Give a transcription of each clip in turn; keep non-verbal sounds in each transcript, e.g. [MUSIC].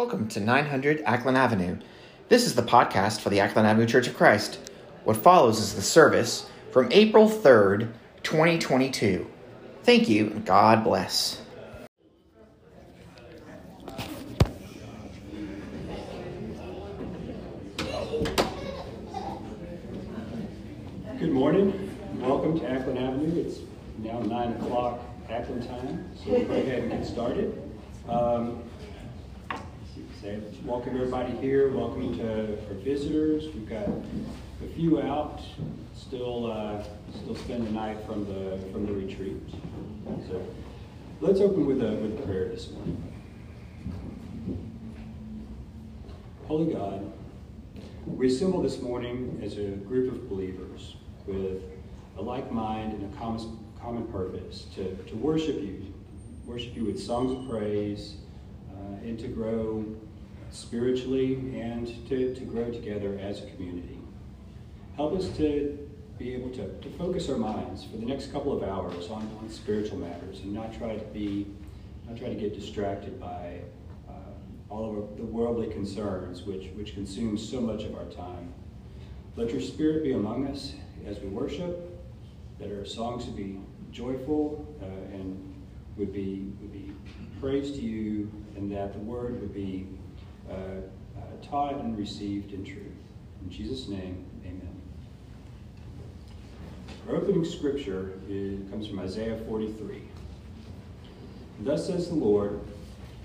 Welcome to 900 Ackland Avenue. This is the podcast for the Ackland Avenue Church of Christ. What follows is the service from April 3rd, 2022. Thank you, and God bless. Good morning. Welcome to Ackland Avenue. It's now 9 o'clock Ackland time, so we'll go ahead and get started. Um, welcome everybody here. Welcome to our visitors. We've got a few out, still uh, still spend the night from the from the retreat. So let's open with a with a prayer this morning. Holy God, we assemble this morning as a group of believers with a like mind and a common, common purpose to, to worship you, worship you with songs of praise, uh, and to grow spiritually and to, to grow together as a community. Help us to be able to, to focus our minds for the next couple of hours on, on spiritual matters and not try to be, not try to get distracted by uh, all of our, the worldly concerns which, which consume so much of our time. Let your spirit be among us as we worship, that our songs would be joyful uh, and would be, would be praise to you, and that the word would be uh, uh, taught and received in truth. In Jesus' name, amen. Our opening scripture is, comes from Isaiah 43. Thus says the Lord,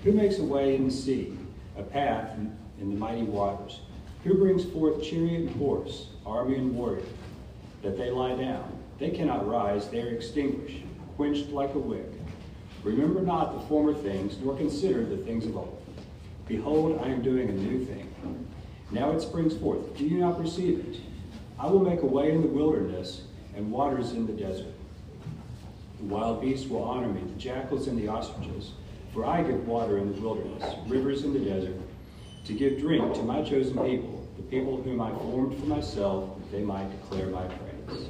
who makes a way in the sea, a path in, in the mighty waters? Who brings forth chariot and horse, army and warrior, that they lie down? They cannot rise, they are extinguished, quenched like a wick. Remember not the former things, nor consider the things of old. Behold, I am doing a new thing. Now it springs forth. Do you not perceive it? I will make a way in the wilderness and waters in the desert. The wild beasts will honor me, the jackals and the ostriches, for I give water in the wilderness, rivers in the desert, to give drink to my chosen people, the people whom I formed for myself, that they might declare my praise.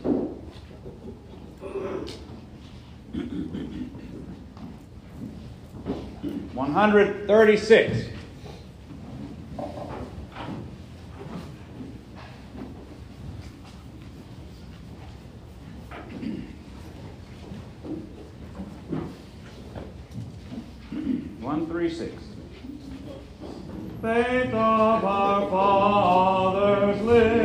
One hundred thirty-six. One three six. Faith of our fathers living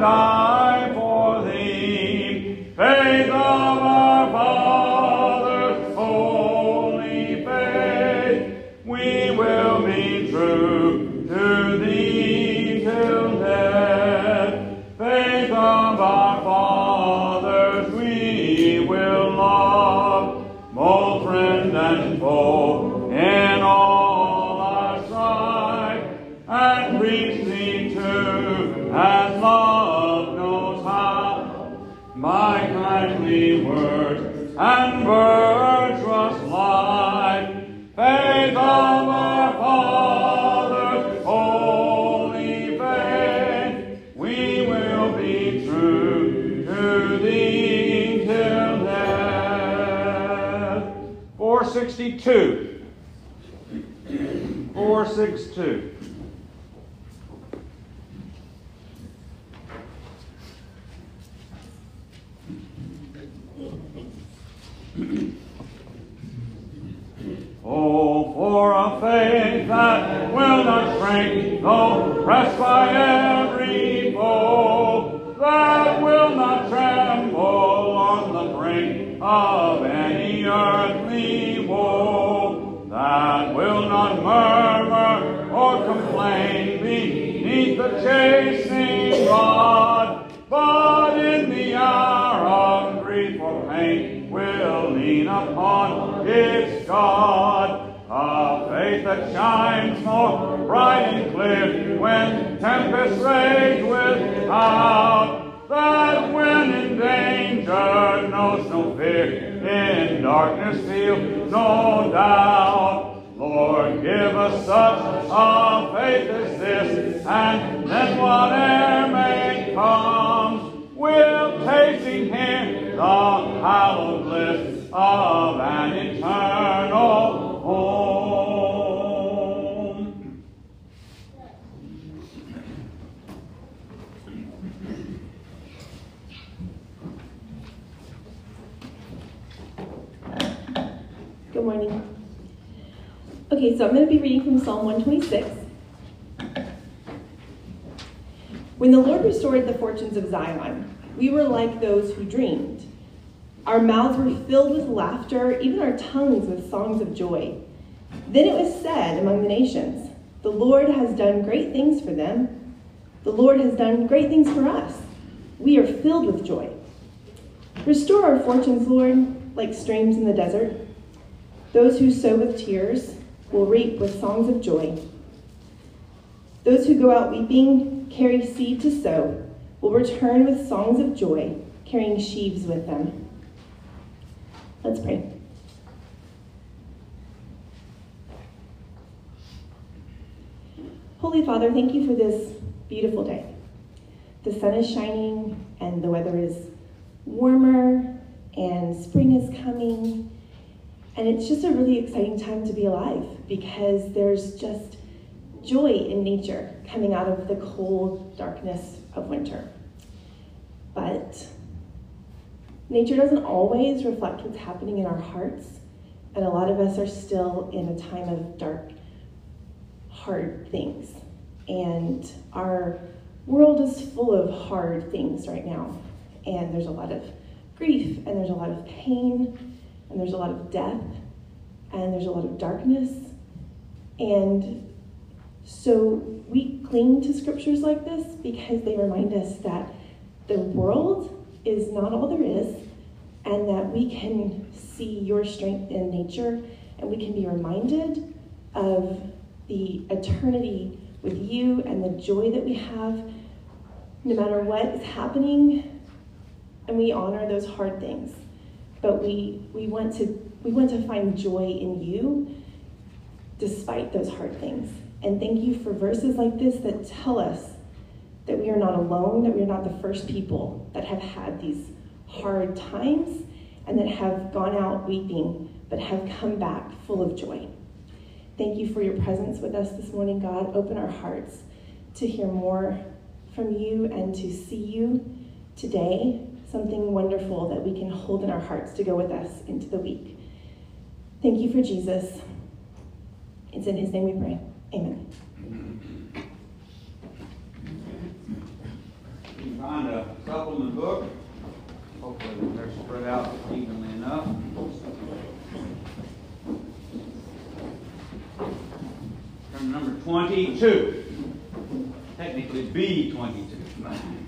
them doubt. Lord, give us such a faith as this, and then whatever may come, we'll tasting Him the hallowed bliss So I'm going to be reading from Psalm 126. When the Lord restored the fortunes of Zion, we were like those who dreamed. Our mouths were filled with laughter, even our tongues with songs of joy. Then it was said among the nations, The Lord has done great things for them. The Lord has done great things for us. We are filled with joy. Restore our fortunes, Lord, like streams in the desert. Those who sow with tears will reap with songs of joy. Those who go out weeping, carry seed to sow, will return with songs of joy, carrying sheaves with them. Let's pray. Holy Father, thank you for this beautiful day. The sun is shining and the weather is warmer and spring is coming. And it's just a really exciting time to be alive because there's just joy in nature coming out of the cold darkness of winter. But nature doesn't always reflect what's happening in our hearts, and a lot of us are still in a time of dark, hard things. And our world is full of hard things right now. And there's a lot of grief, and there's a lot of pain, and there's a lot of death, and there's a lot of darkness. And so we cling to scriptures like this because they remind us that the world is not all there is, and that we can see your strength in nature, and we can be reminded of the eternity with you and the joy that we have no matter what is happening, and we honor those hard things. But we, we, want to, we want to find joy in you despite those hard things. And thank you for verses like this that tell us that we are not alone, that we are not the first people that have had these hard times and that have gone out weeping, but have come back full of joy. Thank you for your presence with us this morning, God. Open our hearts to hear more from you and to see you today, something wonderful that we can hold in our hearts to go with us into the week. Thank you for Jesus. It's in his name we pray. Amen. You can find a supplement book. Hopefully they're spread out evenly enough. Number 22. Technically B22.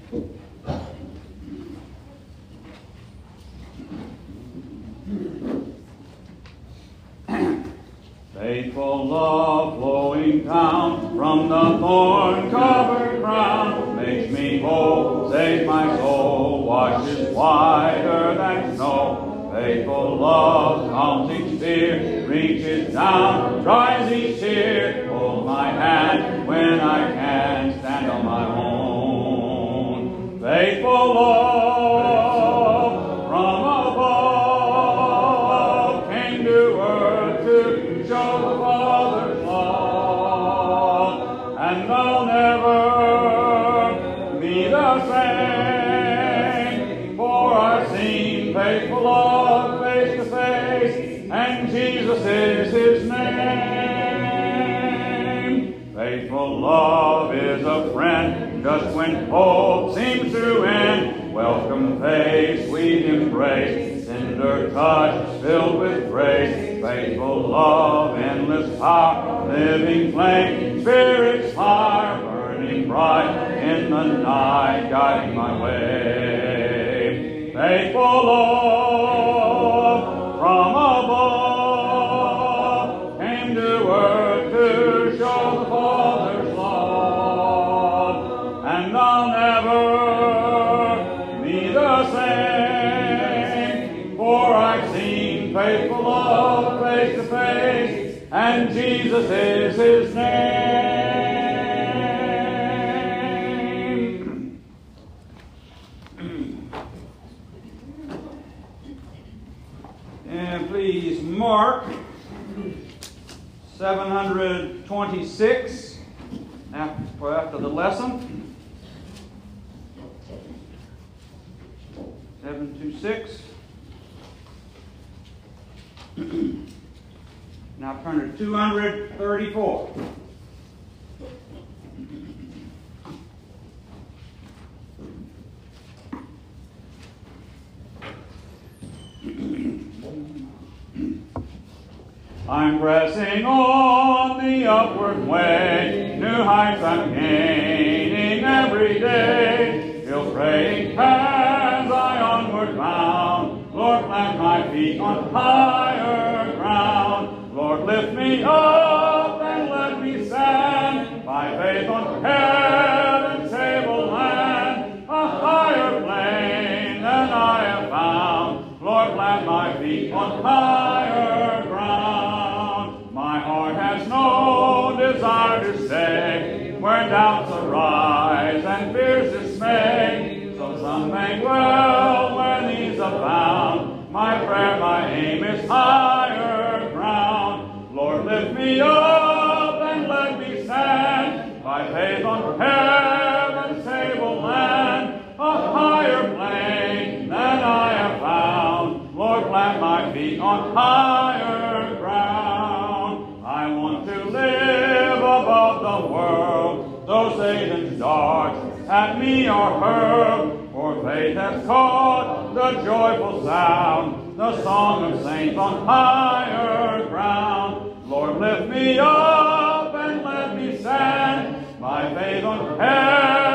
Faithful love flowing down from the thorn covered ground makes me whole, saves my soul, washes whiter than snow. Faithful love calms each fear, reaches down, dries each tear, holds my hand when I can't stand on my own. Faithful love filled with grace, faithful love, endless power, living flame, spirit's fire, burning bright. In the night, guiding my way. Faithful love Jesus is His name. And please mark 726 after, after the lesson. 726. now turn to 234. I'm pressing on the upward way, new heights I'm gaining every day. Still praying as I onward bound, Lord, plant my feet on higher ground. Lord, lift me up on higher ground. My heart has no desire to stay where doubts arise and fears dismay. So some may dwell where these abound. My prayer, my aim is higher ground. Lord, lift me up higher ground. I want to live above the world, though Satan's darts at me are hurled. For faith has caught the joyful sound, the song of saints on higher ground. Lord, lift me up and let me stand my faith on heaven's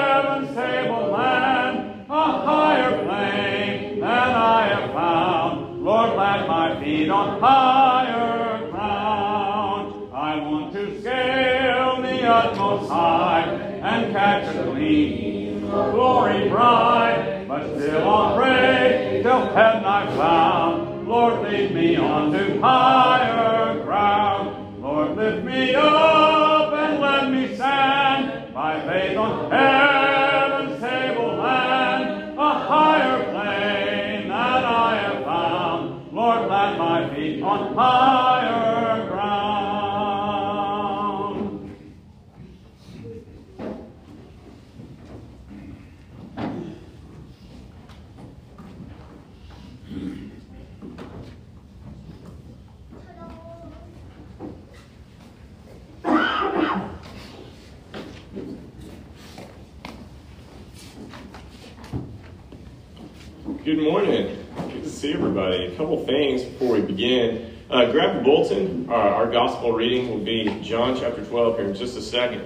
Plant my feet on higher ground. I want to scale the utmost high and catch a gleam of glory bright, but still I'll pray till heaven I found. Lord, lead me on to higher ground. Lord, lift me up Good morning. Good to see everybody. A couple things before we begin. Uh, grab a bulletin. Our gospel reading will be John chapter 12 here in just a second.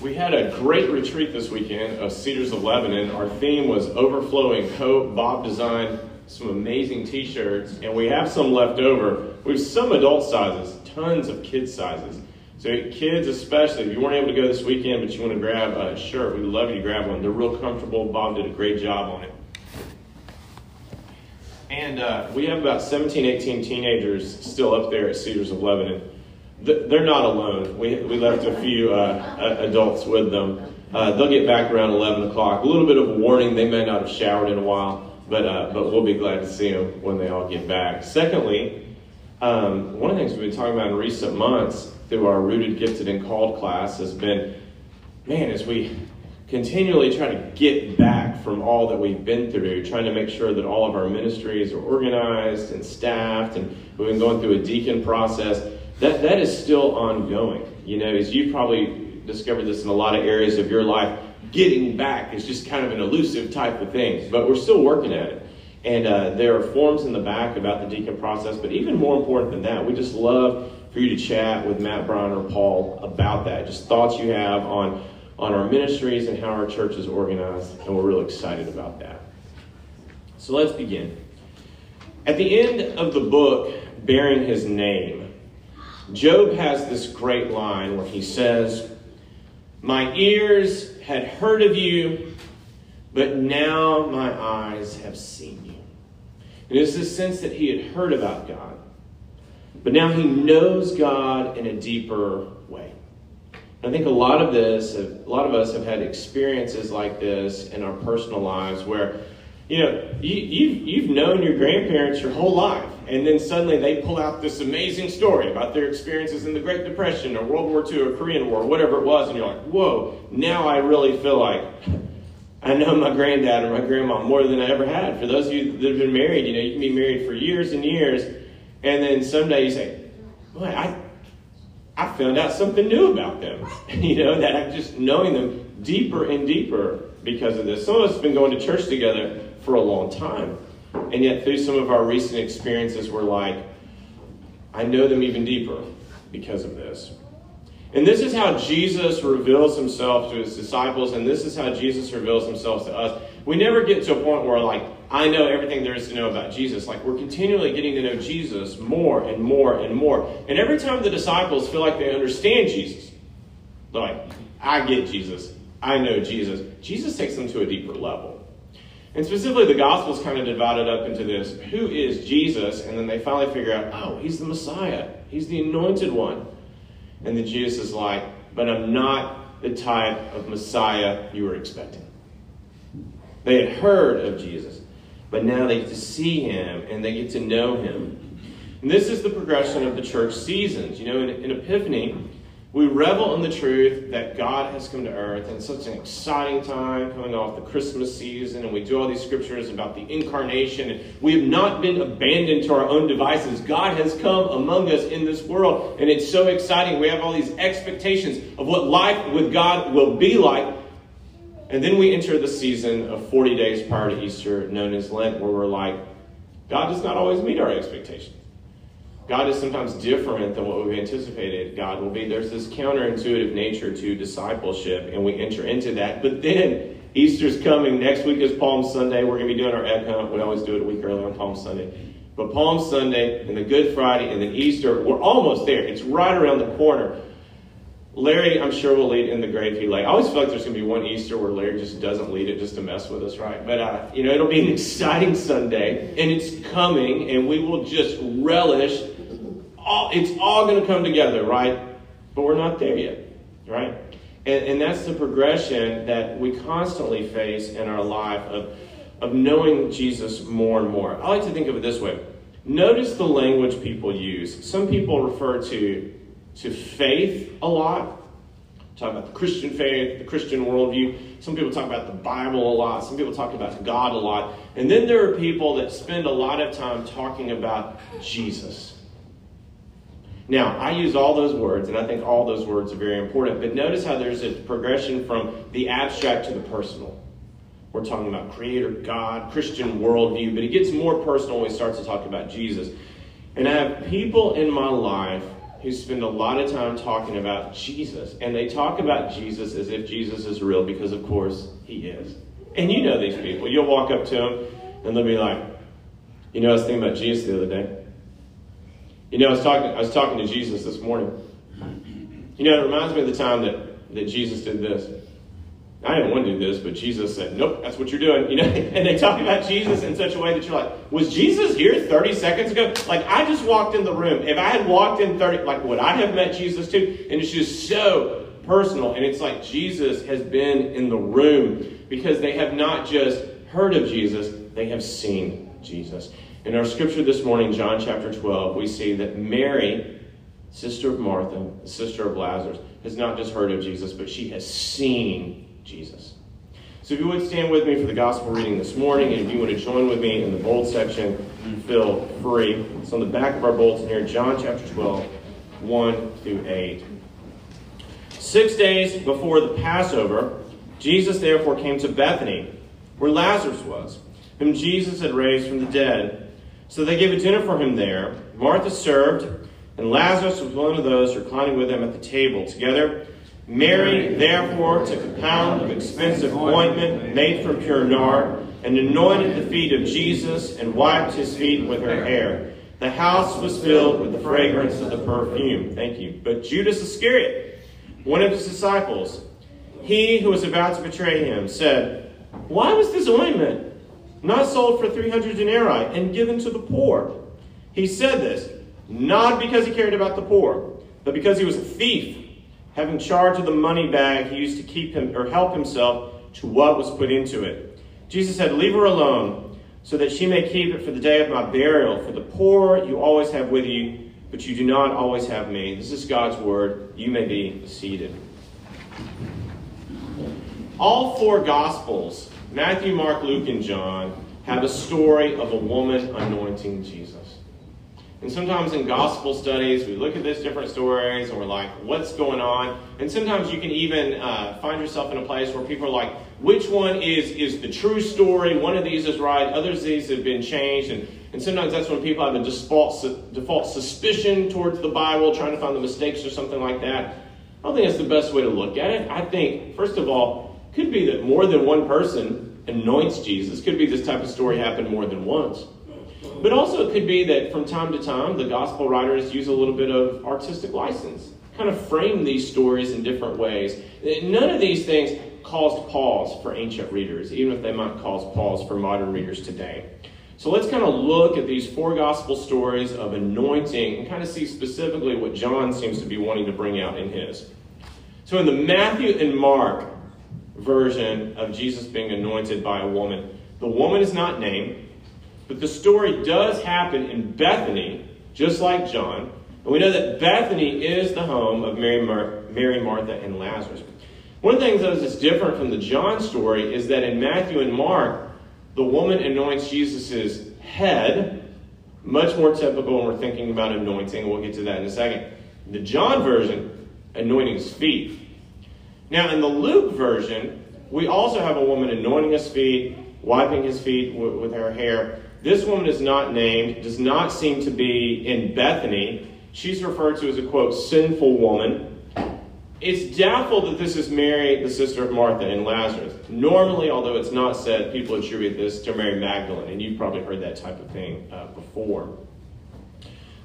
We had a great retreat this weekend of Cedars of Lebanon. Our theme was overflowing hope. Bob designed some amazing t shirts, and we have some left over. We have some adult sizes, tons of kid sizes. So, kids especially, if you weren't able to go this weekend but you want to grab a shirt, we'd love you to grab one. They're real comfortable. Bob did a great job on it. And uh, we have about 17, 18 teenagers still up there at Cedars of Lebanon. Th- They're not alone. We, we left a few uh, adults with them. Uh, they'll get back around 11 o'clock. A little bit of a warning, they may not have showered in a while, but, uh, but we'll be glad to see them when they all get back. Secondly, um, one of the things we've been talking about in recent months through our Rooted, Gifted, and Called class has been, man, as we continually trying to get back from all that we've been through, trying to make sure that all of our ministries are organized and staffed, and we've been going through a deacon process. That that is still ongoing. You know, as you've probably discovered this in a lot of areas of your life, getting back is just kind of an elusive type of thing, but we're still working at it. And uh, there are forms in the back about the deacon process, but even more important than that, we just love for you to chat with Matt Brown or Paul about that. Just thoughts you have on, on our ministries and how our church is organized, and we're really excited about that. So let's begin. At the end of the book, bearing his name, Job has this great line where he says, My ears had heard of you, but now my eyes have seen you. And it's this sense that he had heard about God, but now he knows God in a deeper way. I think a lot of this, a lot of us have had experiences like this in our personal lives where, you know, you, you've, you've known your grandparents your whole life, and then suddenly they pull out this amazing story about their experiences in the Great Depression or World War II or Korean War, whatever it was, and you're like, whoa, now I really feel like I know my granddad or my grandma more than I ever had. For those of you that have been married, you know, you can be married for years and years, and then someday you say, Boy, I, I found out something new about them. [LAUGHS] you know, that I'm just knowing them deeper and deeper because of this. Some of us have been going to church together for a long time. And yet, through some of our recent experiences, we're like, I know them even deeper because of this. And this is how Jesus reveals himself to his disciples, and this is how Jesus reveals himself to us. We never get to a point where, like, I know everything there is to know about Jesus. Like, we're continually getting to know Jesus more and more and more. And every time the disciples feel like they understand Jesus, they're like, I get Jesus. I know Jesus. Jesus takes them to a deeper level. And specifically, the Gospels kind of divided up into this who is Jesus? And then they finally figure out, oh, he's the Messiah, he's the anointed one. And then Jesus is like, but I'm not the type of Messiah you were expecting. They had heard of Jesus, but now they get to see him and they get to know him. And this is the progression of the church seasons. You know, in, in Epiphany, we revel in the truth that God has come to earth, and such an exciting time coming off the Christmas season, and we do all these scriptures about the incarnation, and we have not been abandoned to our own devices. God has come among us in this world, and it's so exciting. We have all these expectations of what life with God will be like. And then we enter the season of 40 days prior to Easter, known as Lent, where we're like, God does not always meet our expectations. God is sometimes different than what we've anticipated God will be. There's this counterintuitive nature to discipleship, and we enter into that. But then Easter's coming. Next week is Palm Sunday. We're going to be doing our egg hunt. We always do it a week early on Palm Sunday. But Palm Sunday and the Good Friday and then Easter, we're almost there. It's right around the corner. Larry, I'm sure, will lead in the grave he lay. I always feel like there's going to be one Easter where Larry just doesn't lead it just to mess with us, right? But, uh, you know, it'll be an exciting Sunday, and it's coming, and we will just relish all, it's all going to come together, right? But we're not there yet, right? And, and that's the progression that we constantly face in our life of, of knowing Jesus more and more. I like to think of it this way. Notice the language people use. Some people refer to, to faith a lot, talk about the Christian faith, the Christian worldview. Some people talk about the Bible a lot. Some people talk about God a lot. And then there are people that spend a lot of time talking about Jesus. Now, I use all those words, and I think all those words are very important, but notice how there's a progression from the abstract to the personal. We're talking about Creator, God, Christian worldview, but it gets more personal when we start to talk about Jesus. And I have people in my life who spend a lot of time talking about Jesus, and they talk about Jesus as if Jesus is real, because of course he is. And you know these people. You'll walk up to them, and they'll be like, You know, I was thinking about Jesus the other day. You know, I was talking, I was talking to Jesus this morning. You know, it reminds me of the time that, that Jesus did this. I didn't want to do this, but Jesus said, Nope, that's what you're doing. [LAUGHS] You know, and they talk about Jesus in such a way that you're like, Was Jesus here 30 seconds ago? Like, I just walked in the room. If I had walked in 30, like, would I have met Jesus too? And it's just so personal. And it's like Jesus has been in the room because they have not just heard of Jesus, they have seen Jesus. In our scripture this morning, John chapter 12, we see that Mary, sister of Martha, sister of Lazarus, has not just heard of Jesus, but she has seen Jesus. So if you would stand with me for the gospel reading this morning, and if you want to join with me in the bold section, feel free. It's on the back of our bulletin here, John chapter 12, 1 through 8. Six days before the Passover, Jesus therefore came to Bethany, where Lazarus was, whom Jesus had raised from the dead. So they gave a dinner for him there. Martha served, and Lazarus was one of those reclining with them at the table. Together, Mary therefore took a pound of expensive ointment made from pure nard, and anointed the feet of Jesus, and wiped his feet with her hair. The house was filled with the fragrance of the perfume. Thank you. But Judas Iscariot, one of his disciples, he who was about to betray him said, Why was this ointment not sold for 300 denarii and given to the poor? He said this not because he cared about the poor, but because he was a thief, having charge of the money bag he used to keep him or help himself to what was put into it. Jesus said, Leave her alone, so that she may keep it for the day of my burial. For the poor you always have with you, but you do not always have me. This is God's word. You may be seated. All four Gospels, Matthew, Mark, Luke, and John, have a story of a woman anointing Jesus. And sometimes in gospel studies, we look at these different stories and we're like, what's going on? And sometimes you can even uh, find yourself in a place where people are like, which one is, is the true story? One of these is right, others of these have been changed. And, and sometimes that's when people have a default, default suspicion towards the Bible, trying to find the mistakes or something like that. I don't think that's the best way to look at it. I think, first of all, could be that more than one person anoints Jesus. Could be this type of story happened more than once. But also it could be that from time to time the gospel writers use a little bit of artistic license, kind of frame these stories in different ways. None of these things caused pause for ancient readers, even if they might cause pause for modern readers today. So let's kind of look at these four gospel stories of anointing and kind of see specifically what John seems to be wanting to bring out in his. So in the Matthew and Mark version of Jesus being anointed by a woman. The woman is not named, but the story does happen in Bethany, just like John. And we know that Bethany is the home of Mary, Mar- Mary Martha, and Lazarus. One of the things that is different from the John story is that in Matthew and Mark, the woman anoints Jesus' head, much more typical when we're thinking about anointing. We'll get to that in a second. The John version, anointing his feet. Now, in the Luke version, we also have a woman anointing his feet, wiping his feet with her hair. This woman is not named, does not seem to be in Bethany. She's referred to as a quote, sinful woman. It's doubtful that this is Mary, the sister of Martha and Lazarus. Normally, although it's not said, people attribute this to Mary Magdalene, and you've probably heard that type of thing uh, before.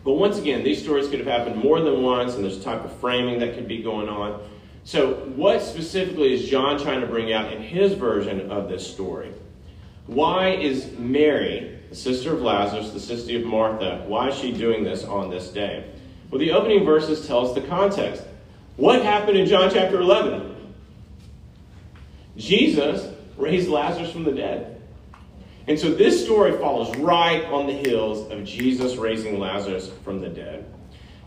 But once again, these stories could have happened more than once, and there's a type of framing that could be going on. So, what specifically is John trying to bring out in his version of this story? Why is Mary, the sister of Lazarus, the sister of Martha, why is she doing this on this day? Well, the opening verses tell us the context. What happened in John chapter 11? Jesus raised Lazarus from the dead. And so this story follows right on the heels of Jesus raising Lazarus from the dead.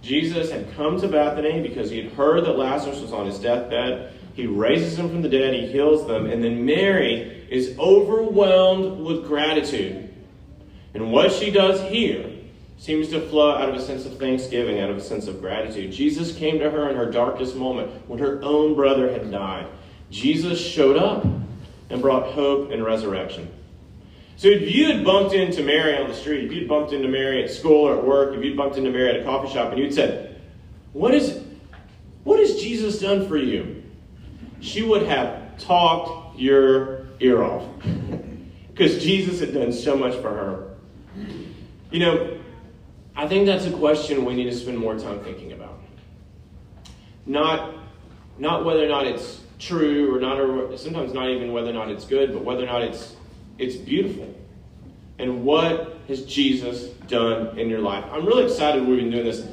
Jesus had come to Bethany because he had heard that Lazarus was on his deathbed. He raises him from the dead, he heals them, and then Mary is overwhelmed with gratitude. And what she does here seems to flow out of a sense of thanksgiving, out of a sense of gratitude. Jesus came to her in her darkest moment when her own brother had died. Jesus showed up and brought hope and resurrection. So if you had bumped into Mary on the street, if you'd bumped into Mary at school or at work, if you'd bumped into Mary at a coffee shop and you'd said, What is what has Jesus done for you? She would have talked your ear off. [LAUGHS] because Jesus had done so much for her. You know, I think that's a question we need to spend more time thinking about. Not, not whether or not it's true or not, or sometimes not even whether or not it's good, but whether or not it's it's beautiful. And what has Jesus done in your life? I'm really excited we've been doing this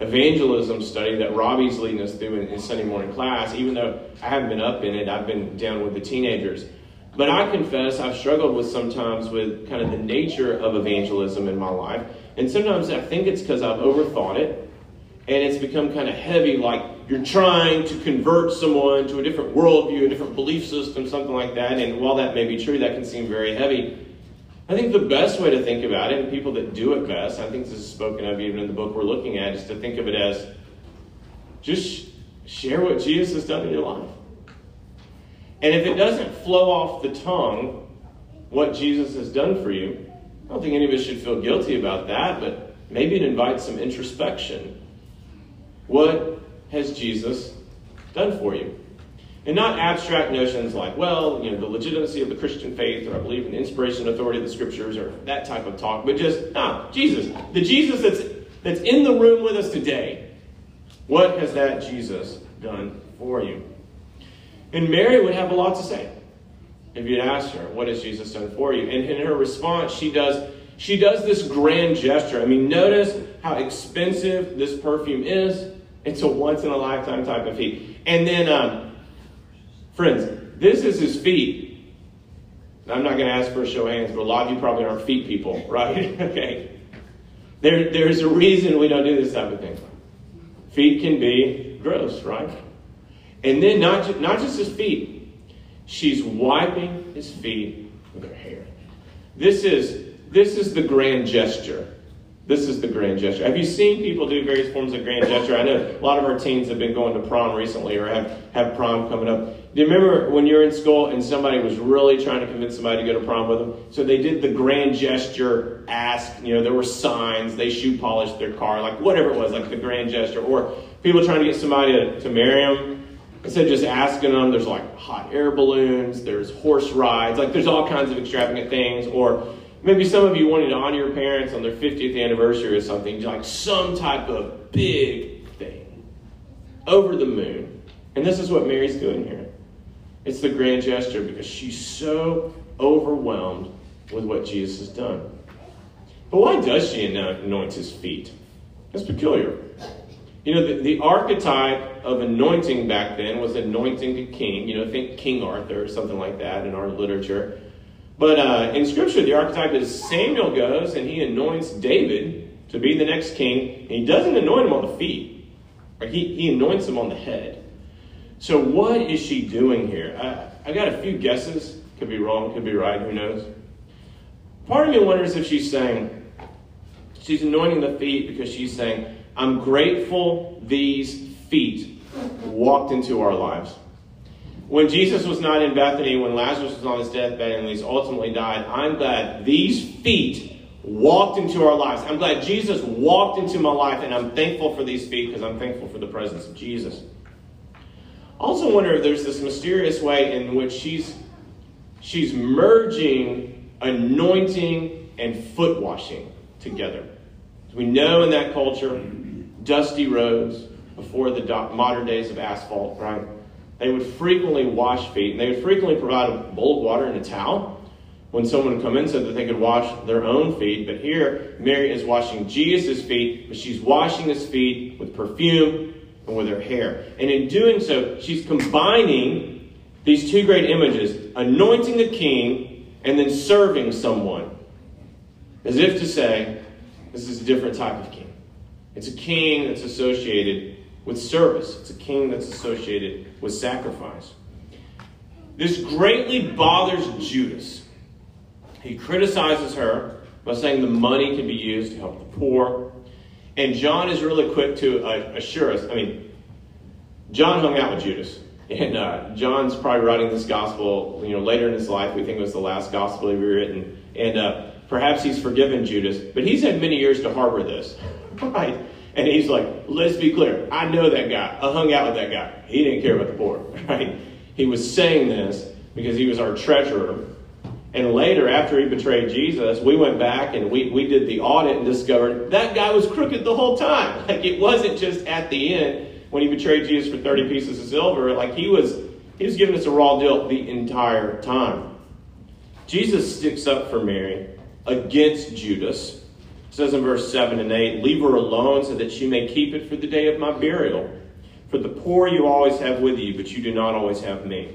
evangelism study that Robbie's leading us through in, in Sunday morning class. Even though I haven't been up in it, I've been down with the teenagers. But I confess I've struggled with sometimes with kind of the nature of evangelism in my life. And sometimes I think it's because I've overthought it and it's become kind of heavy, like you're trying to convert someone to a different worldview, a different belief system, something like that. And while that may be true, that can seem very heavy. I think the best way to think about it, and people that do it best, I think this is spoken of even in the book we're looking at, is to think of it as just share what Jesus has done in your life. And if it doesn't flow off the tongue what Jesus has done for you, I don't think any of us should feel guilty about that, but maybe it invites some introspection. What has Jesus done for you? And not abstract notions like, well, you know, the legitimacy of the Christian faith, or I believe in the inspiration and authority of the scriptures, or that type of talk, but just, ah, Jesus. The Jesus that's, that's in the room with us today. What has that Jesus done for you? And Mary would have a lot to say if you'd asked her, what has Jesus done for you? And in her response, she does she does this grand gesture. I mean, notice how expensive this perfume is. It's a once in a lifetime type of feat. And then, um, friends, this is his feet. I'm not going to ask for a show of hands, but a lot of you probably aren't feet people, [LAUGHS] right? okay. There, there's a reason we don't do this type of thing. Feet can be gross, right? And then not, ju- not just his feet, she's wiping his feet with her hair. This is, this is the grand gesture. This is the grand gesture. Have you seen people do various forms of grand gesture? I know a lot of our teens have been going to prom recently or have, have prom coming up. Do you remember when you were in school and somebody was really trying to convince somebody to go to prom with them? So they did the grand gesture, ask, you know, there were signs, they shoe polished their car, like whatever it was, like the grand gesture. Or people trying to get somebody to, to marry them. Instead of just asking them, there's like hot air balloons, there's horse rides, like there's all kinds of extravagant things. Or maybe some of you wanted to honor your parents on their 50th anniversary or something, like some type of big thing. Over the moon. And this is what Mary's doing here. It's the grand gesture because she's so overwhelmed with what Jesus has done. But why does she anoint his feet? That's peculiar. You know, the, the archetype of anointing back then was anointing a king. You know, think King Arthur or something like that in our literature. But uh, in Scripture, the archetype is Samuel goes and he anoints David to be the next king, and he doesn't anoint him on the feet. He, he anoints him on the head. So what is she doing here? I, I got a few guesses. Could be wrong, could be right, who knows? Part of me wonders if she's saying, she's anointing the feet because she's saying, I'm grateful these feet walked into our lives. When Jesus was not in Bethany, when Lazarus was on his deathbed and he's ultimately died, I'm glad these feet walked into our lives. I'm glad Jesus walked into my life, and I'm thankful for these feet because I'm thankful for the presence of Jesus. I also wonder if there's this mysterious way in which she's she's merging anointing and foot washing together. We know in that culture, dusty roads before the modern days of asphalt, right? They would frequently wash feet, and they would frequently provide a bowl of water and a towel when someone would come in so that they could wash their own feet. But here, Mary is washing Jesus' feet, but she's washing his feet with perfume and with her hair. And in doing so, she's combining these two great images anointing a king and then serving someone. As if to say, this is a different type of king. It's a king that's associated with service, it's a king that's associated with sacrifice. This greatly bothers Judas. He criticizes her by saying the money can be used to help the poor. And John is really quick to uh, assure us. I mean, John hung out with Judas. And uh, John's probably writing this gospel, you know, later in his life. We think it was the last gospel he written. And uh, perhaps he's forgiven Judas, but he's had many years to harbor this, right? And he's like, let's be clear. I know that guy. I hung out with that guy. He didn't care about the poor, [LAUGHS] right? He was saying this because he was our treasurer. And later, after he betrayed Jesus, we went back and we, we did the audit and discovered that guy was crooked the whole time. [LAUGHS] Like it wasn't just at the end when he betrayed Jesus for 30 pieces of silver. Like he was he was giving us a raw deal the entire time. Jesus sticks up for Mary against Judas. It says in verse 7 and 8, Leave her alone so that she may keep it for the day of my burial. For the poor you always have with you, but you do not always have me.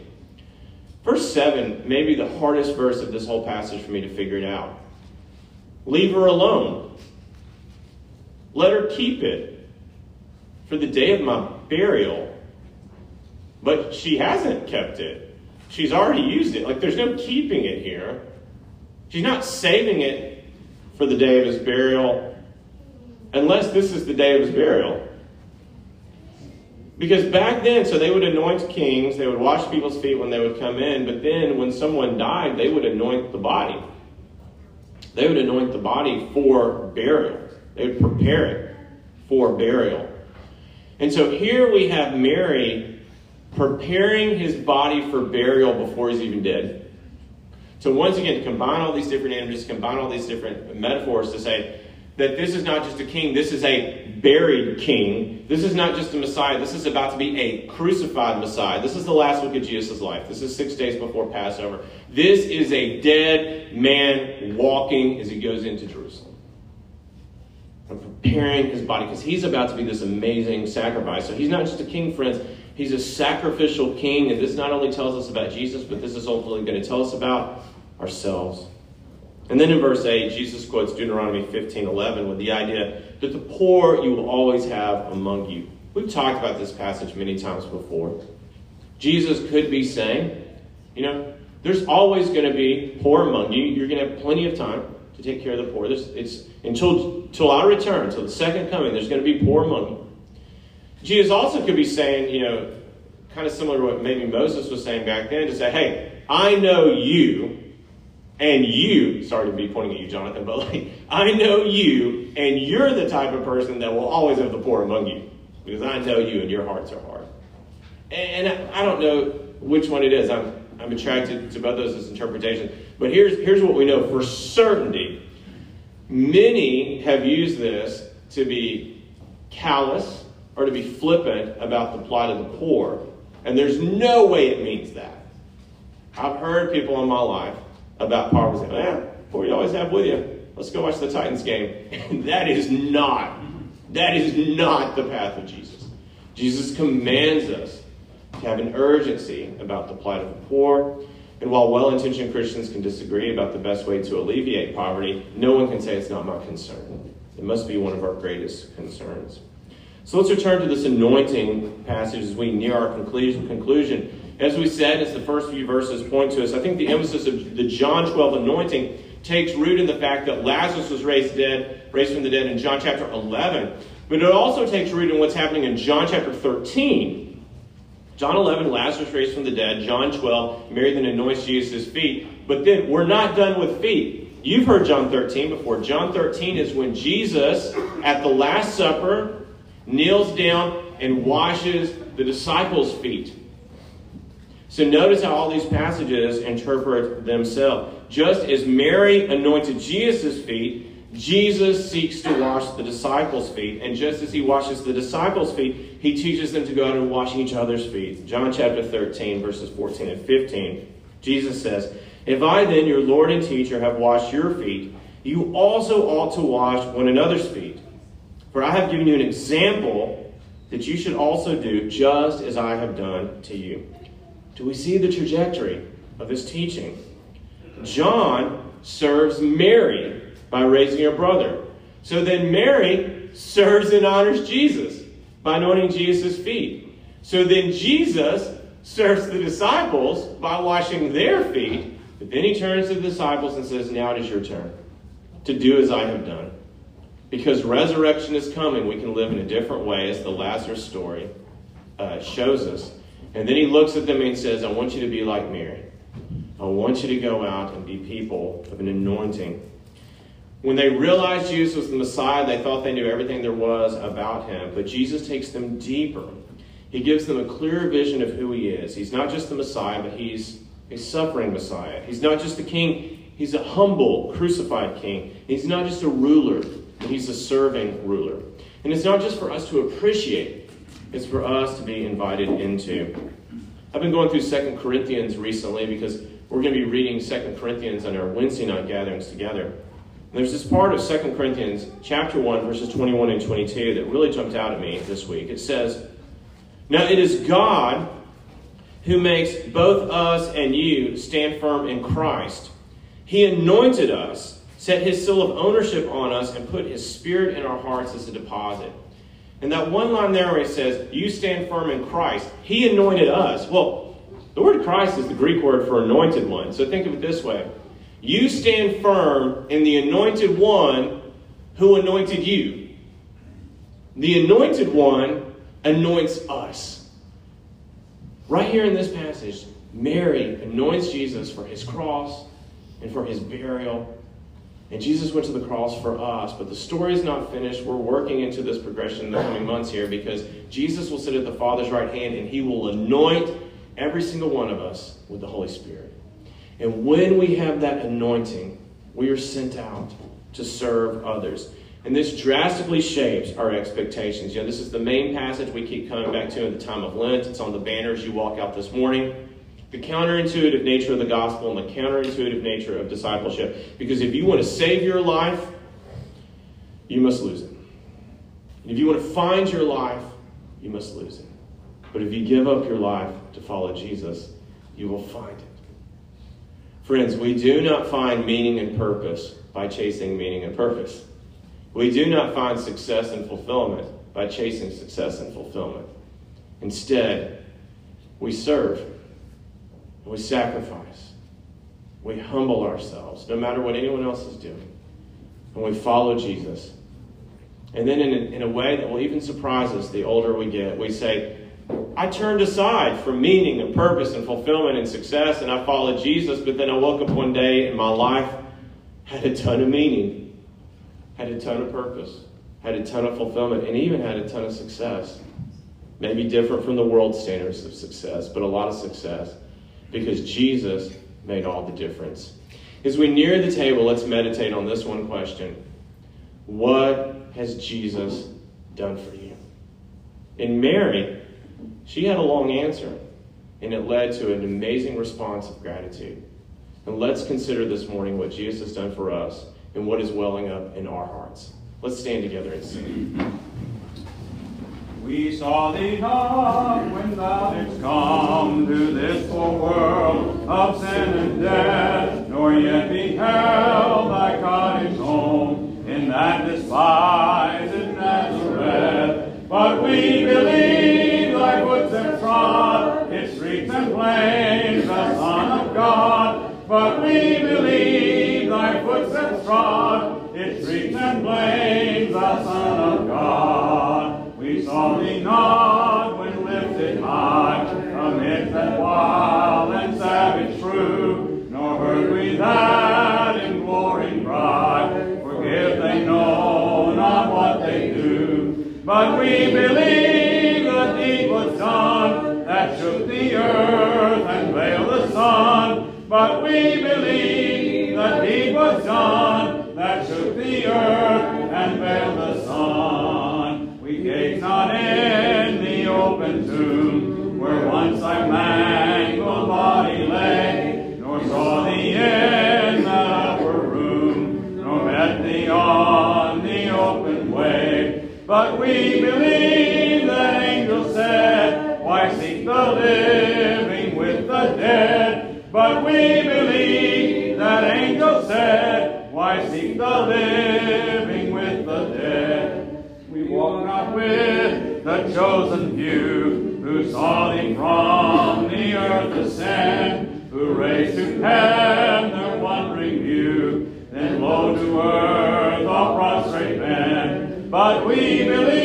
Verse 7 may be the hardest verse of this whole passage for me to figure it out. Leave her alone. Let her keep it for the day of my burial. But she hasn't kept it. She's already used it. Like there's no keeping it here. She's not saving it for the day of his burial unless this is the day of his burial. Because back then, so they would anoint kings, they would wash people's feet when they would come in, but then when someone died, they would anoint the body. They would anoint the body for burial, they would prepare it for burial. And so here we have Mary preparing his body for burial before he's even dead. So once again, to combine all these different images, combine all these different metaphors to say that this is not just a king, this is a buried king. This is not just a Messiah, this is about to be a crucified Messiah. This is the last week of Jesus' life. This is six days before Passover. This is a dead man walking as he goes into Jerusalem. And preparing his body because he's about to be this amazing sacrifice. So he's not just a king, friends. He's a sacrificial king, and this not only tells us about Jesus, but this is ultimately going to tell us about ourselves. And then in verse 8, Jesus quotes Deuteronomy 15 11 with the idea that the poor you will always have among you. We've talked about this passage many times before. Jesus could be saying, you know, there's always going to be poor among you. You're going to have plenty of time to take care of the poor. This, it's until, until I return, until the second coming, there's going to be poor among you. Jesus also could be saying, you know, kind of similar to what maybe Moses was saying back then, to say, hey, I know you, and you, sorry to be pointing at you, Jonathan, but like, I know you, and you're the type of person that will always have the poor among you, because I know you and your hearts are hard. And, I don't know which one it is. I'm, I'm attracted to both those interpretations. But here's, here's what we know for certainty. Many have used this to be callous or to be flippant about the plight of the poor. And there's no way it means that. I've heard people in my life about poverty. Yeah, poor you always have with you. Let's go watch the Titans game. [LAUGHS] And that is not, that is not the path of Jesus. Jesus commands us to have an urgency about the plight of the poor. And while well intentioned Christians can disagree about the best way to alleviate poverty, no one can say it's not my concern. It must be one of our greatest concerns. So let's return to this anointing passage as we near our conclusion. conclusion. As we said, as the first few verses point to us, I think the emphasis of the John 12 anointing takes root in the fact that Lazarus was raised dead, raised from the dead in John chapter 11. But it also takes root in what's happening in John chapter 13. John 11, Lazarus raised from the dead. John 12, Mary then anoints Jesus' feet. But then we're not done with feet. You've heard John 13 before. John 13 is when Jesus, at the Last Supper, kneels down and washes the disciples' feet. So notice how all these passages interpret themselves. Just as Mary anointed Jesus' feet, Jesus seeks to wash the disciples' feet. And just as he washes the disciples' feet, he teaches them to go out and wash each other's feet. John chapter 13, verses 14 and 15. Jesus says, If I then, your Lord and teacher, have washed your feet, you also ought to wash one another's feet. For I have given you an example that you should also do just as I have done to you. Do we see the trajectory of this teaching? John serves Mary by raising her brother. So then Mary serves and honors Jesus by anointing Jesus' feet. So then Jesus serves the disciples by washing their feet. But then he turns to the disciples and says, Now it is your turn to do as I have done. Because resurrection is coming, we can live in a different way, as the Lazarus story uh, shows us. And then he looks at them and says, I want you to be like Mary. I want you to go out and be people of an anointing. When they realized Jesus was the Messiah, they thought they knew everything there was about him. But Jesus takes them deeper. He gives them a clearer vision of who he is. He's not just the Messiah, but he's a suffering Messiah. He's not just a king, he's a humble, crucified king. He's not just a ruler, he's a serving ruler. And it's not just for us to appreciate, it's for us to be invited into. I've been going through Second Corinthians recently because we're going to be reading Second Corinthians on our Wednesday night gatherings together. And there's this part of Second Corinthians chapter 1, verses 21 and 22 that really jumped out at me this week. It says, Now it is God who makes both us and you stand firm in Christ. He anointed us, set his seal of ownership on us, and put his spirit in our hearts as a deposit. And that one line there where it says, You stand firm in Christ, He anointed us. Well, the word Christ is the Greek word for anointed one. So think of it this way You stand firm in the anointed one who anointed you. The anointed one anoints us. Right here in this passage, Mary anoints Jesus for his cross and for his burial. And Jesus went to the cross for us, but the story is not finished. We're working into this progression in the coming months here because Jesus will sit at the Father's right hand and he will anoint every single one of us with the Holy Spirit. And when we have that anointing, we are sent out to serve others. And this drastically shapes our expectations. You know, this is the main passage we keep coming back to in the time of Lent. It's on the banners you walk out this morning. The counterintuitive nature of the gospel and the counterintuitive nature of discipleship. Because if you want to save your life, you must lose it. And if you want to find your life, you must lose it. But if you give up your life to follow Jesus, you will find it. Friends, we do not find meaning and purpose by chasing meaning and purpose. We do not find success and fulfillment by chasing success and fulfillment. Instead, we serve, we sacrifice, we humble ourselves, no matter what anyone else is doing, and we follow Jesus. And then, in a, in a way that will even surprise us the older we get, we say, I turned aside from meaning and purpose and fulfillment and success, and I followed Jesus, but then I woke up one day and my life had a ton of meaning had a ton of purpose, had a ton of fulfillment, and even had a ton of success. Maybe different from the world standards of success, but a lot of success because Jesus made all the difference. As we near the table, let's meditate on this one question What has Jesus done for you? In Mary, she had a long answer, and it led to an amazing response of gratitude. And let's consider this morning what Jesus has done for us and what is welling up in our hearts. Let's stand together and sing. We saw thee not when thou didst come to this poor world of sin and death, nor yet beheld thy cottage home in that despised Nazareth. But we believe thy footsteps trod its streets and plains, the Son of God. But we believe thy footsteps trod its streets and plains, the Son thee not when lifted high amid that wild and savage crew, nor heard we that in glory cry, Forgive they know not what they do. But we believe the deed was done that shook the earth and veiled the sun. But we the living with the dead? But we believe that angel said, Why seek the living with the dead? We walk not with the chosen few who saw thee from the earth ascend, who raised to heaven their wondering view, then low to earth all prostrate bend. But we believe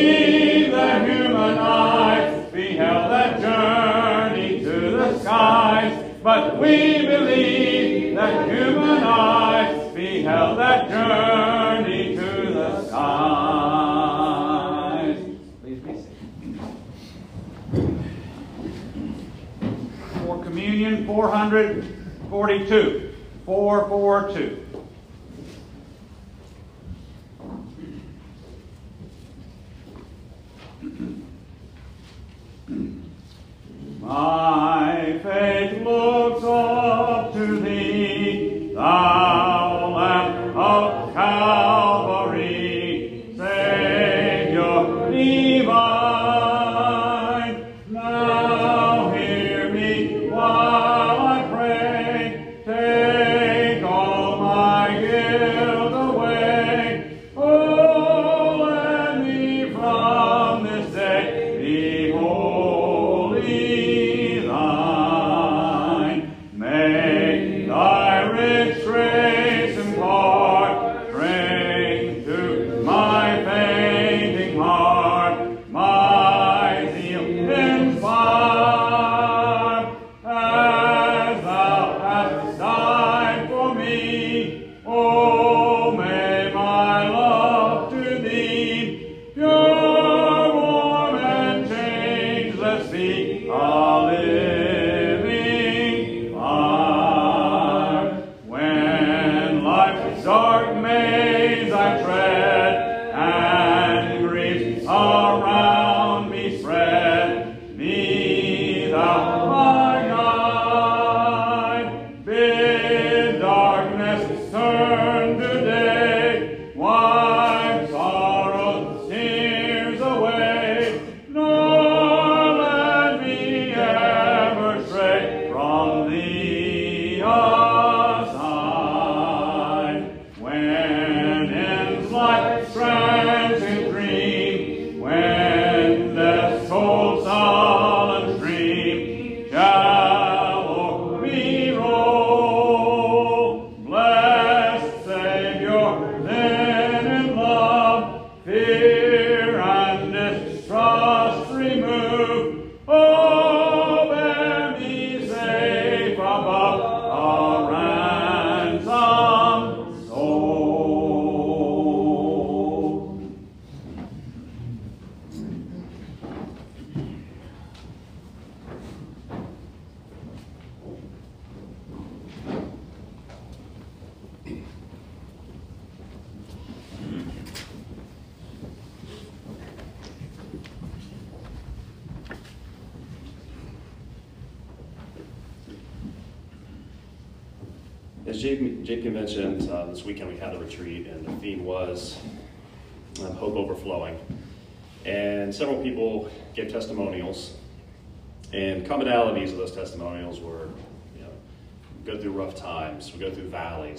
But we believe that human eyes beheld that journey to the skies. Please be seated. For communion 442. 442. My [CLEARS THROAT]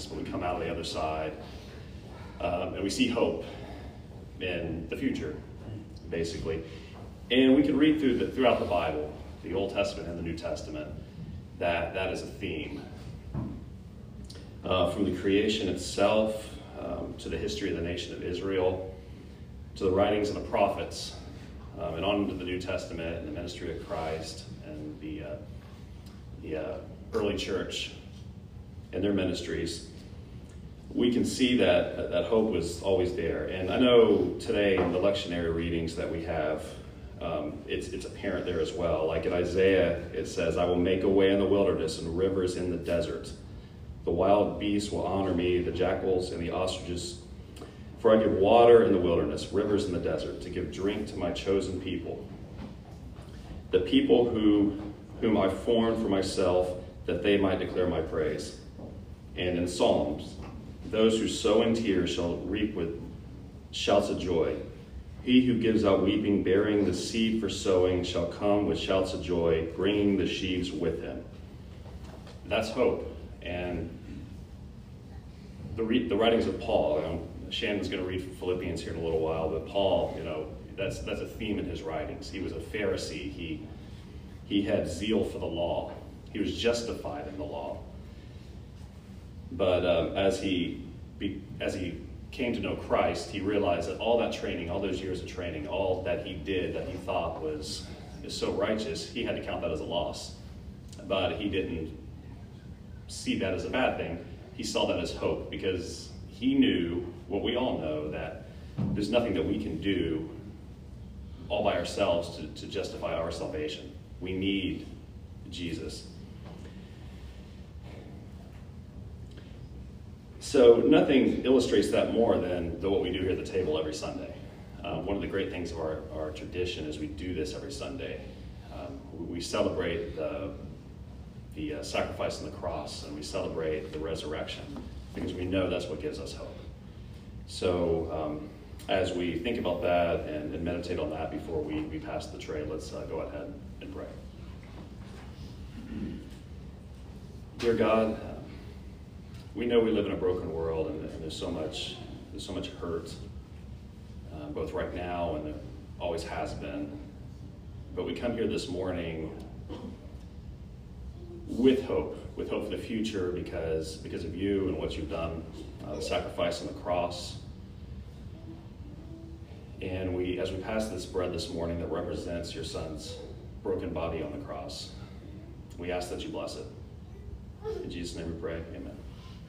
but we come out of the other side, um, and we see hope in the future, basically. And we can read through the, throughout the Bible, the Old Testament and the New Testament, that that is a theme. Uh, from the creation itself um, to the history of the nation of Israel to the writings of the prophets um, and on into the New Testament and the ministry of Christ and the, uh, the uh, early church and their ministries, we can see that that hope was always there. And I know today in the lectionary readings that we have, um, it's, it's apparent there as well. Like in Isaiah, it says, I will make a way in the wilderness and rivers in the desert. The wild beasts will honor me, the jackals and the ostriches. For I give water in the wilderness, rivers in the desert, to give drink to my chosen people. The people who, whom I formed for myself, that they might declare my praise. And in Psalms, those who sow in tears shall reap with shouts of joy. He who gives out weeping, bearing the seed for sowing, shall come with shouts of joy, bringing the sheaves with him. That's hope. And the, re- the writings of Paul, you know, Shannon's going to read Philippians here in a little while, but Paul, you know, that's, that's a theme in his writings. He was a Pharisee. He, he had zeal for the law. He was justified in the law. But um, as he as he came to know Christ, he realized that all that training, all those years of training, all that he did that he thought was is so righteous, he had to count that as a loss. But he didn't see that as a bad thing. He saw that as hope because he knew what we all know that there's nothing that we can do all by ourselves to, to justify our salvation. We need Jesus. So nothing illustrates that more than the, what we do here at the table every Sunday. Um, one of the great things of our, our tradition is we do this every Sunday. Um, we celebrate the, the uh, sacrifice on the cross and we celebrate the resurrection because we know that's what gives us hope. So um, as we think about that and, and, meditate on that before we, we pass the tray, let's uh, go ahead and pray. Dear God, we know we live in a broken world and, and there's so much there's so much hurt, uh, both right now and always has been. But we come here this morning with hope, with hope for the future because because of you and what you've done, uh, the sacrifice on the cross. And we, as we pass this bread this morning that represents your son's broken body on the cross, we ask that you bless it. In Jesus' name we pray. Amen.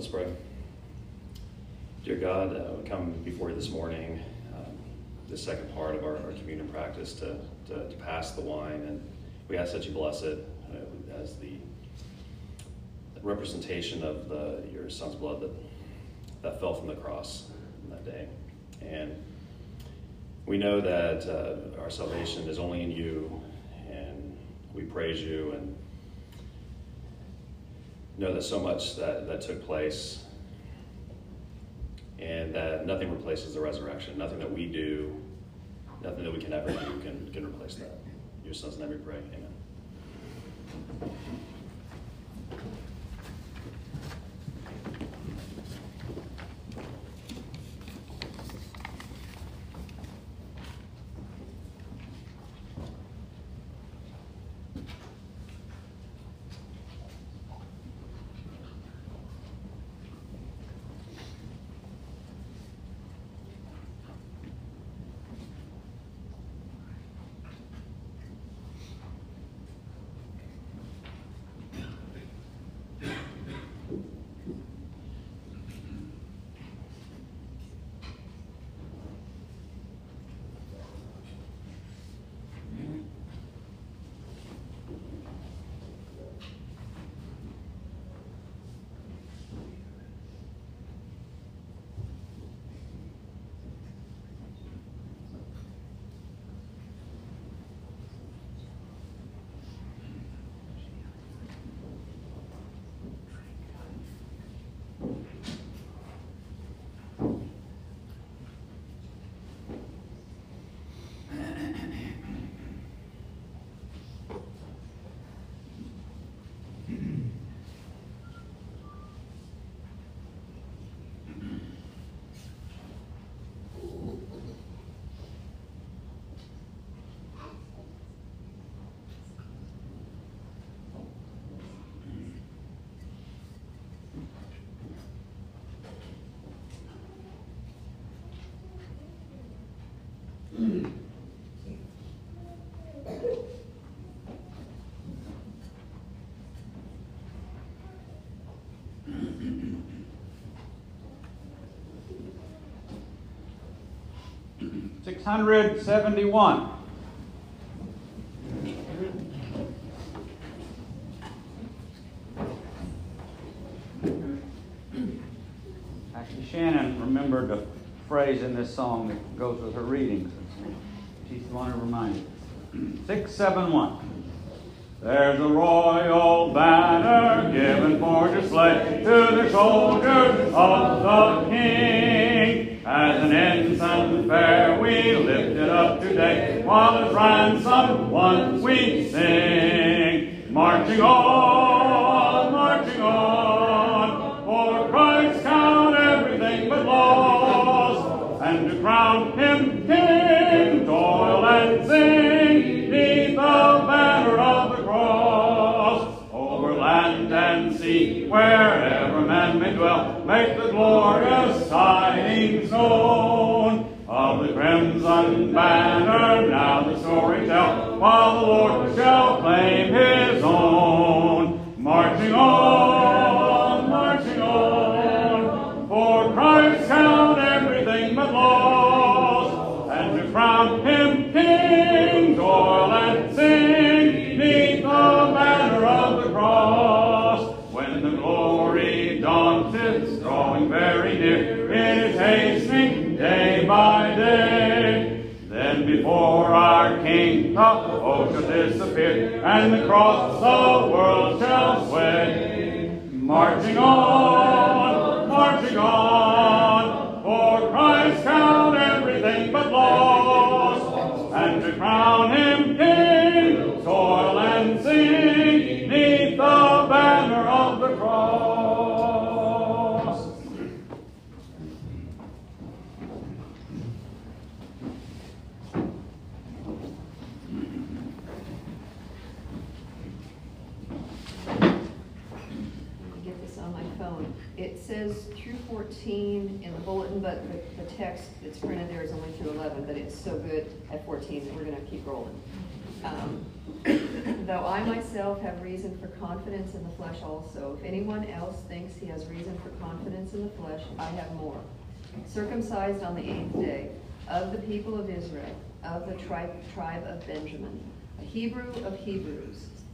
us pray. Dear God, uh, we come before you this morning, um, the second part of our, our communion practice to, to, to, pass the wine, and we ask that you bless it uh, as the representation of the, your son's blood that, that fell from the cross that day. And we know that uh, our salvation is only in you, and we praise you and know that so much that, that took place and that nothing replaces the resurrection. Nothing that we do, nothing that we can ever do can, can replace that. Your son's name we pray. Amen. 671. Actually, Shannon remembered a phrase in this song that goes with her readings. She's the one who reminded us. [CLEARS THROAT] 671. There's a royal banner given for display to the soldiers of the King. As an ensign fair we lift it up today, while as ransom once we sing. Marching on, marching on, for Christ count everything but loss, and to crown him King, toil and sing, neath the banner of the cross. Over land and sea, wherever man may dwell, make the glorious tidings of the crimson banner. Now the story tell, disappear, and the cross the world shall sway. Marching on, in the bulletin, but the, the text that's printed there is only through 11, but it's so good at 14 that we're going to keep rolling. Um, [COUGHS] though I myself have reason for confidence in the flesh also. If anyone else thinks he has reason for confidence in the flesh, I have more. Circumcised on the eighth day, of the people of Israel, of the tribe, tribe of Benjamin, a Hebrew of Hebrews,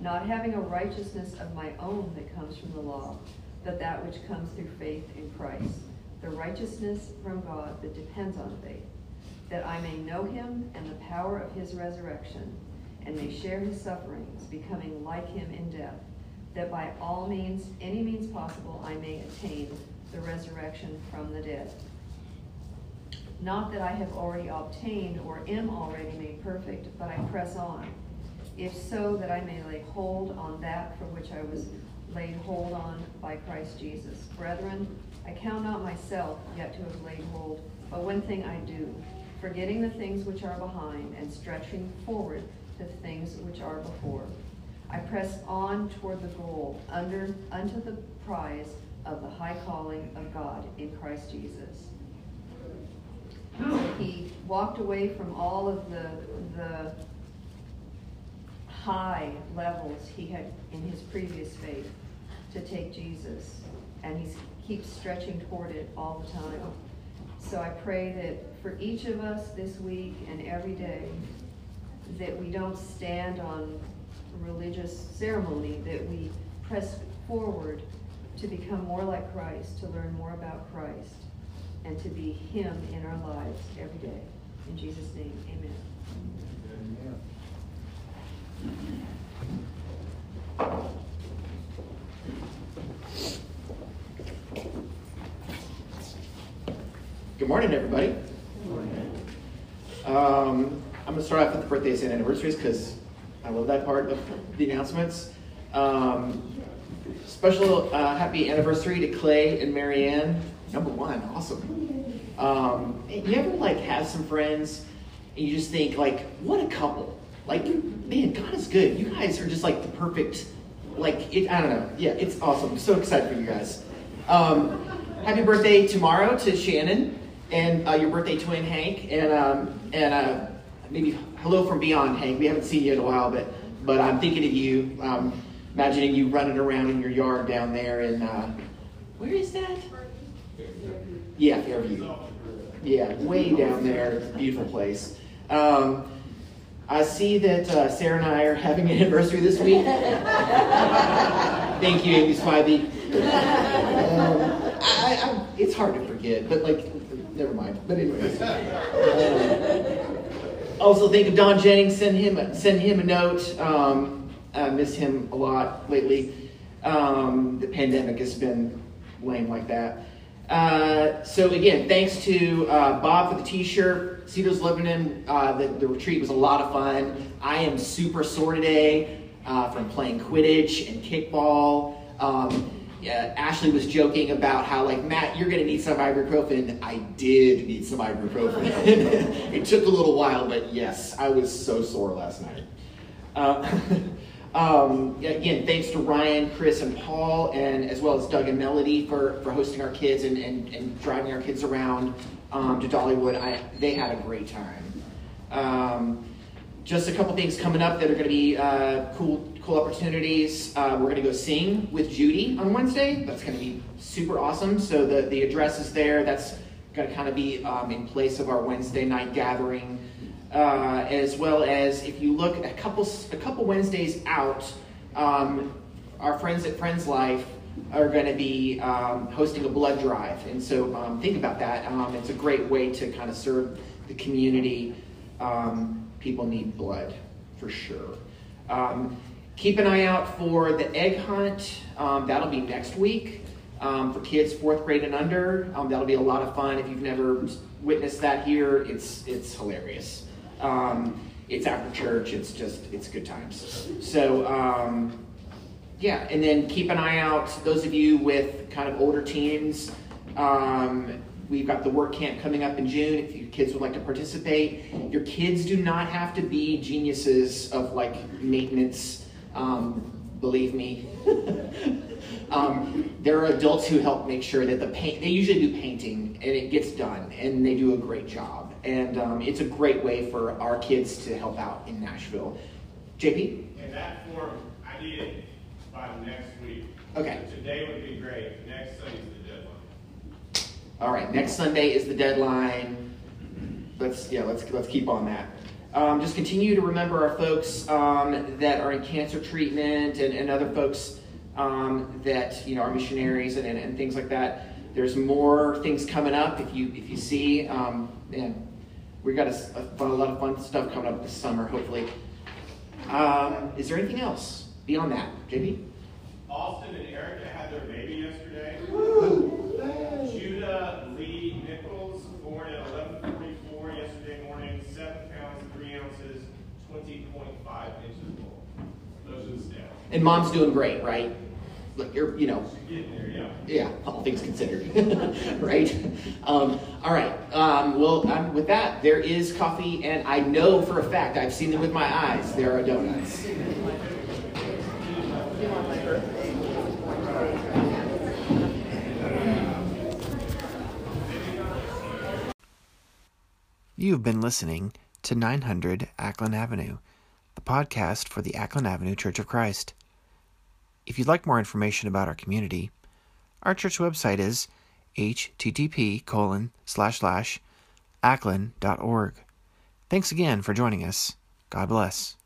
not having a righteousness of my own that comes from the law, but that which comes through faith in Christ, the righteousness from God that depends on faith that I may know him and the power of his resurrection, and may share his sufferings, becoming like him in death, that by all means, any means possible, I may attain the resurrection from the dead. Not that I have already obtained or am already made perfect, but I press on, if so that I may lay hold on that for which I was laid hold on by Christ Jesus. Brethren, I count not myself yet to have laid hold, but one thing I do forgetting the things which are behind and stretching forward to the things which are before. I press on toward the goal, under unto the prize of the high calling of God in Christ Jesus. He walked away from all of the the high levels he had in his previous faith to take Jesus, and he keeps stretching toward it all the time. So I pray that for each of us this week and every day, that we don't stand on religious ceremony, that we press forward to become more like Christ, to learn more about Christ, and to be Him in our lives every day. In Jesus' name, amen. Good morning, everybody. Um, I'm going to start off with the birthdays and anniversaries because I love that part of the announcements. Um, special uh, happy anniversary to Clay and Marianne. Number one, awesome. Um, you ever like have some friends and you just think like, what a couple? Like, man, God is good. You guys are just like the perfect, like, it, I don't know. Yeah, it's awesome. I'm so excited for you guys. Um, happy birthday tomorrow to Shannon and uh, your birthday twin Hank, and um, and uh, maybe hello from beyond Hank. We haven't seen you in a while, but but I'm thinking of you. Um, imagining you running around in your yard down there, and uh, where is that? Yeah, Fairview. Yeah, way down there. Beautiful place. Um, I see that uh, Sarah and I are having an anniversary this week. Thank you, Amy Spivey. Um, I, I, it's hard to forget, but like never mind. But anyways. Uh, also think of Don Jennings. Send him send him a note. Um, I miss him a lot lately. Um, the pandemic has been lame like that. Uh, so again, thanks to uh, Bob for the T-shirt. Cedars Lebanon. Uh, the, the retreat was a lot of fun. I am super sore today uh, from playing Quidditch and kickball. Um, yeah, Ashley was joking about how, like, Matt, you're going to need some ibuprofen. I did need some ibuprofen. [LAUGHS] it took a little while, but yes, I was so sore last night. [LAUGHS] Um, again, thanks to Ryan, Chris, and Paul, and as well as Doug and Melody for, for hosting our kids and, and, and driving our kids around um, to Dollywood. I, they had a great time. Um, just a couple things coming up that are going to be uh, cool cool opportunities. Uh, we're going to go sing with Judy on Wednesday. That's going to be super awesome. So the, the address is there. That's going to kind of be um, in place of our Wednesday night gathering. Uh, as well as if you look a couple a couple Wednesdays out, um, our friends at Friends Life are going to be um, hosting a blood drive, and so um, think about that. Um, it's a great way to kind of serve the community. Um, people need blood for sure. Um, Keep an eye out for the egg hunt. That'll be next week um, for kids fourth grade and under. Um, that'll be a lot of fun. If you've never witnessed that here, it's it's hilarious. Um, it's after church. It's just it's good times. So um, yeah, and then keep an eye out. Those of you with kind of older teens, um, we've got the work camp coming up in June. If your kids would like to participate, your kids do not have to be geniuses of like maintenance. Um, believe me. [LAUGHS] um, there are adults who help make sure that the paint. They usually do painting, and it gets done, and they do a great job. And um, it's a great way for our kids to help out in Nashville. JP. And that form, I need it by next week. Okay. So today would be great. Next Sunday's the deadline. All right, next Sunday is the deadline. Let's yeah, let's let's keep on that. Um, just continue to remember our folks um, that are in cancer treatment and, and other folks um, that you know are missionaries and, and, and, things like that. There's more things coming up. If you if you see, um, man, we got a, a, a, lot of fun stuff coming up this summer. Hopefully, um, is there anything else beyond that, JB? Austin and Erica had their baby yesterday. Who? Judah Lee Nichols, born at 11:44 yesterday morning, seven pounds three ounces, 20.5 inches long. Those are the stats. And mom's doing great, right? Look, you're, you know, there, yeah. yeah, all things considered, [LAUGHS] right? Um, all right. Um, well, um, with that, there is coffee, and I know for a fact I've seen them with my eyes. There are donuts. You've been listening to 900 Acklen Avenue, the podcast for the Acklen Avenue Church of Christ. If you'd like more information about our community, our church website is http colon slash slash. Thanks again for joining us. God bless.